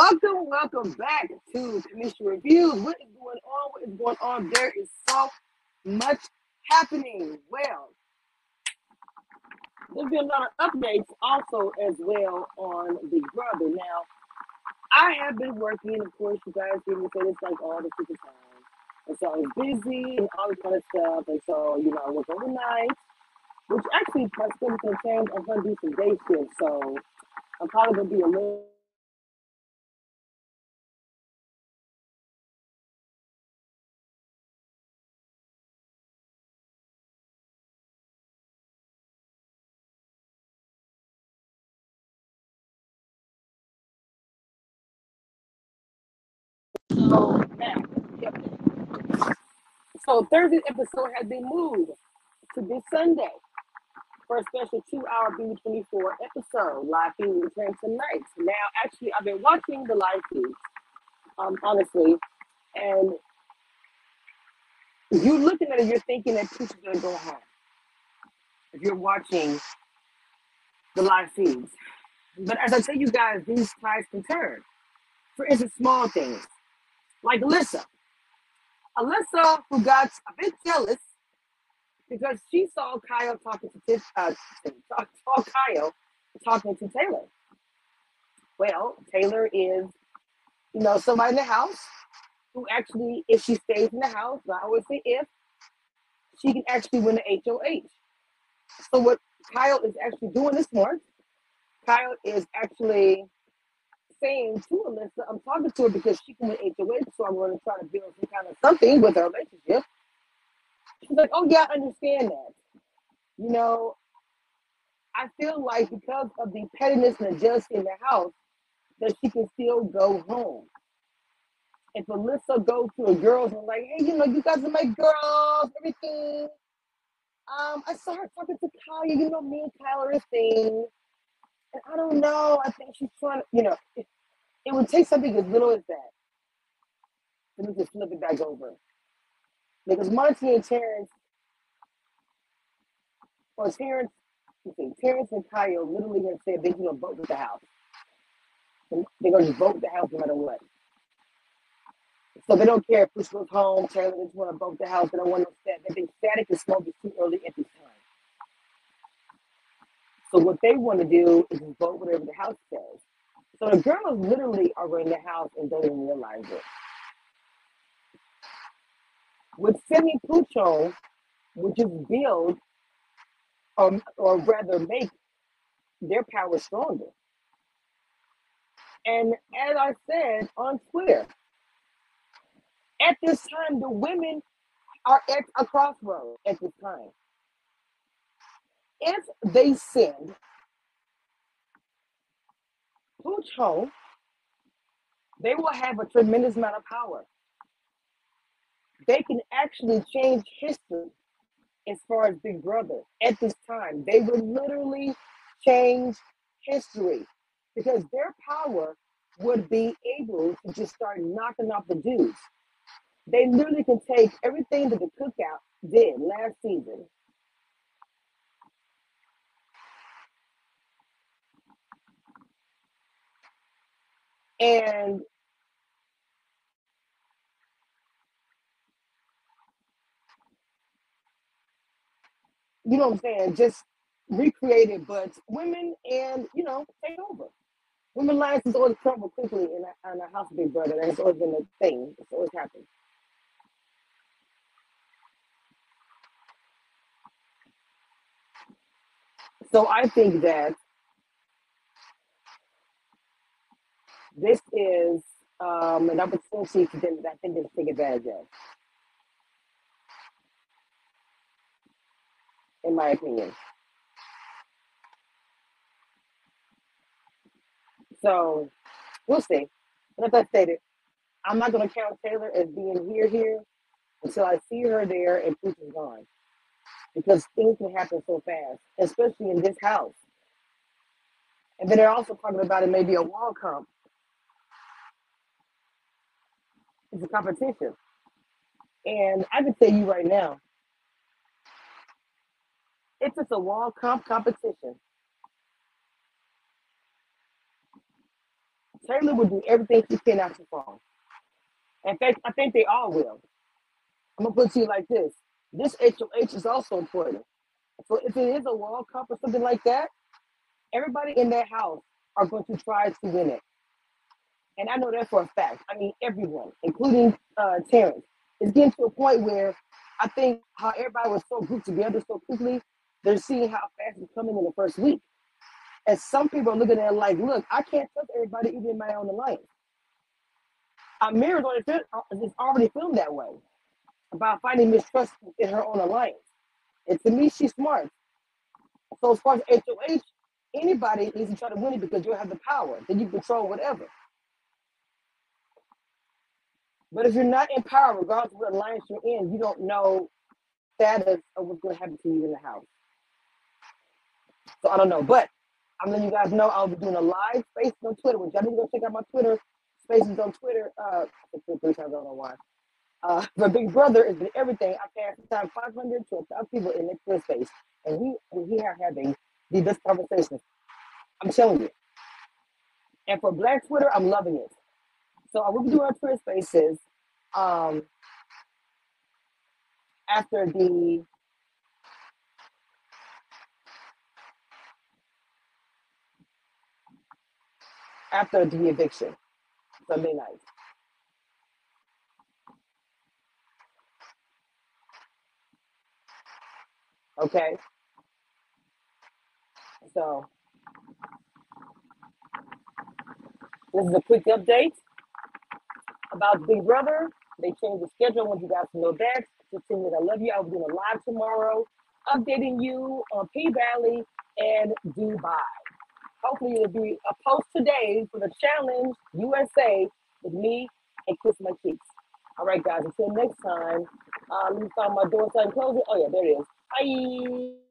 Welcome, welcome back to Commission Reviews. What is going on? What is going on? There is so much happening. Well, there's been a lot of updates also as well on Big Brother. Now, I have been working, of course, you guys hear me say this like all the freaking time. And so I was busy and all this kind of stuff. And so, you know, I work overnight, which actually my schedule to do some day shifts. So I'm probably going to be a little So Thursday's episode has been moved to this Sunday for a special two-hour B24 episode. Live feed will return tonight. Now, actually, I've been watching the live feed, um, honestly, and you looking at it, you're thinking that Pooch is gonna go home. If you're watching the live feeds, but as I tell you guys, these tides can turn. For instance, small things like Alyssa. Alyssa, who got a bit jealous because she saw Kyle talking to uh, saw Kyle talking to Taylor. Well, Taylor is, you know, somebody in the house who actually, if she stays in the house, I always say if, she can actually win the HOH. So what Kyle is actually doing this month, Kyle is actually saying to Alyssa, I'm talking to her because she can win HOH, so I'm going to try to build some kind of something with her relationship. She's like, oh yeah, I understand that. You know, I feel like because of the pettiness and the jealousy in the house, that she can still go home. If Alyssa goes to the girls and like, hey, you know, you guys are my girls, everything. Um, I saw her talking to Kyle, you know, me and Kyle are a thing. And I don't know, I think she's trying to, you know, it, would take something as little as that for me to flip it back over. Because Monte and Terrance, or Terrance, let's see, Terrance and Kyle literally have said they're going to vote with the house. And they're going to vote the house no matter what. So they don't care if Pooch goes home, Taylor just want to vote the house, they don't want to static. They think static is too early at this time. So what they want to do is vote whatever the house says. So the girls literally are in the house and don't even realize it. With Semi Pucho, which is build or, um, or rather make their power stronger. And as I said on Twitter, at this time, the women are at a crossroad at this time. If they send Home, they will have a tremendous amount of power. They can actually change history as far as Big Brother at this time. They would literally change history because their power would be able to just start knocking off the dudes. They literally can take everything that the cookout did last season. And you know what I'm saying? Just recreate it, but women and you know, take over. Women lives is always trouble quickly in a, in a house big brother. That's always been a thing. It's always happened. So I think that this is um, an opportunity that I think take advantage of, in my opinion. So we'll see. But as I stated, I'm not going to count Taylor as being here here until I see her there and Pooch is gone. Because things can happen so fast, especially in this house. And then they're also talking about it maybe a wall comp. It's a competition. And I can tell you right now, it's just a wall comp competition, Taylor will do everything she can out the. In fact, I think they all will. I'm gonna put it to you like this: this HOH is also important. So if it is a wall comp or something like that, everybody in that house are going to try to win it. And I know that for a fact. I mean, everyone, including uh, Terrance, is getting to a point where I think how everybody was so grouped together so quickly, they're seeing how fast it's coming in the first week. And some people are looking at it like, look, I can't trust everybody, even in my own alliance. Ameerah's already, it's already feeling that way about finding mistrust in her own alliance. And to me, she's smart. So as far as HOH, anybody needs to try to win it because you have the power. Then you control whatever. But if you're not in power, regardless of what alliance you're in, you don't know status of what's going to happen to you in the house. So I don't know. But I'm letting you guys know I'll be doing a live space on Twitter, which y'all need to go check out my Twitter spaces on Twitter. Uh, three times, I don't know why. Uh, but Big Brother has been everything. I passed the time 500 to 1,000 people in the Twitter space, and we we are having the best conversations. I'm telling you. And for Black Twitter, I'm loving it. So I will doing our Twitter spaces um, after the after the eviction Sunday night. Okay. So this is a quick update about Big Brother. They changed the schedule. I want you guys to know that. Just saying that I love you. I'll be doing a live tomorrow, updating you on P Valley and Dubai. Hopefully, it'll be a post today for the Challenge USA with me and Chris McKeeks. All right, guys. Until next time. Uh, let me find my door sign closing. Oh yeah, there it is. Bye.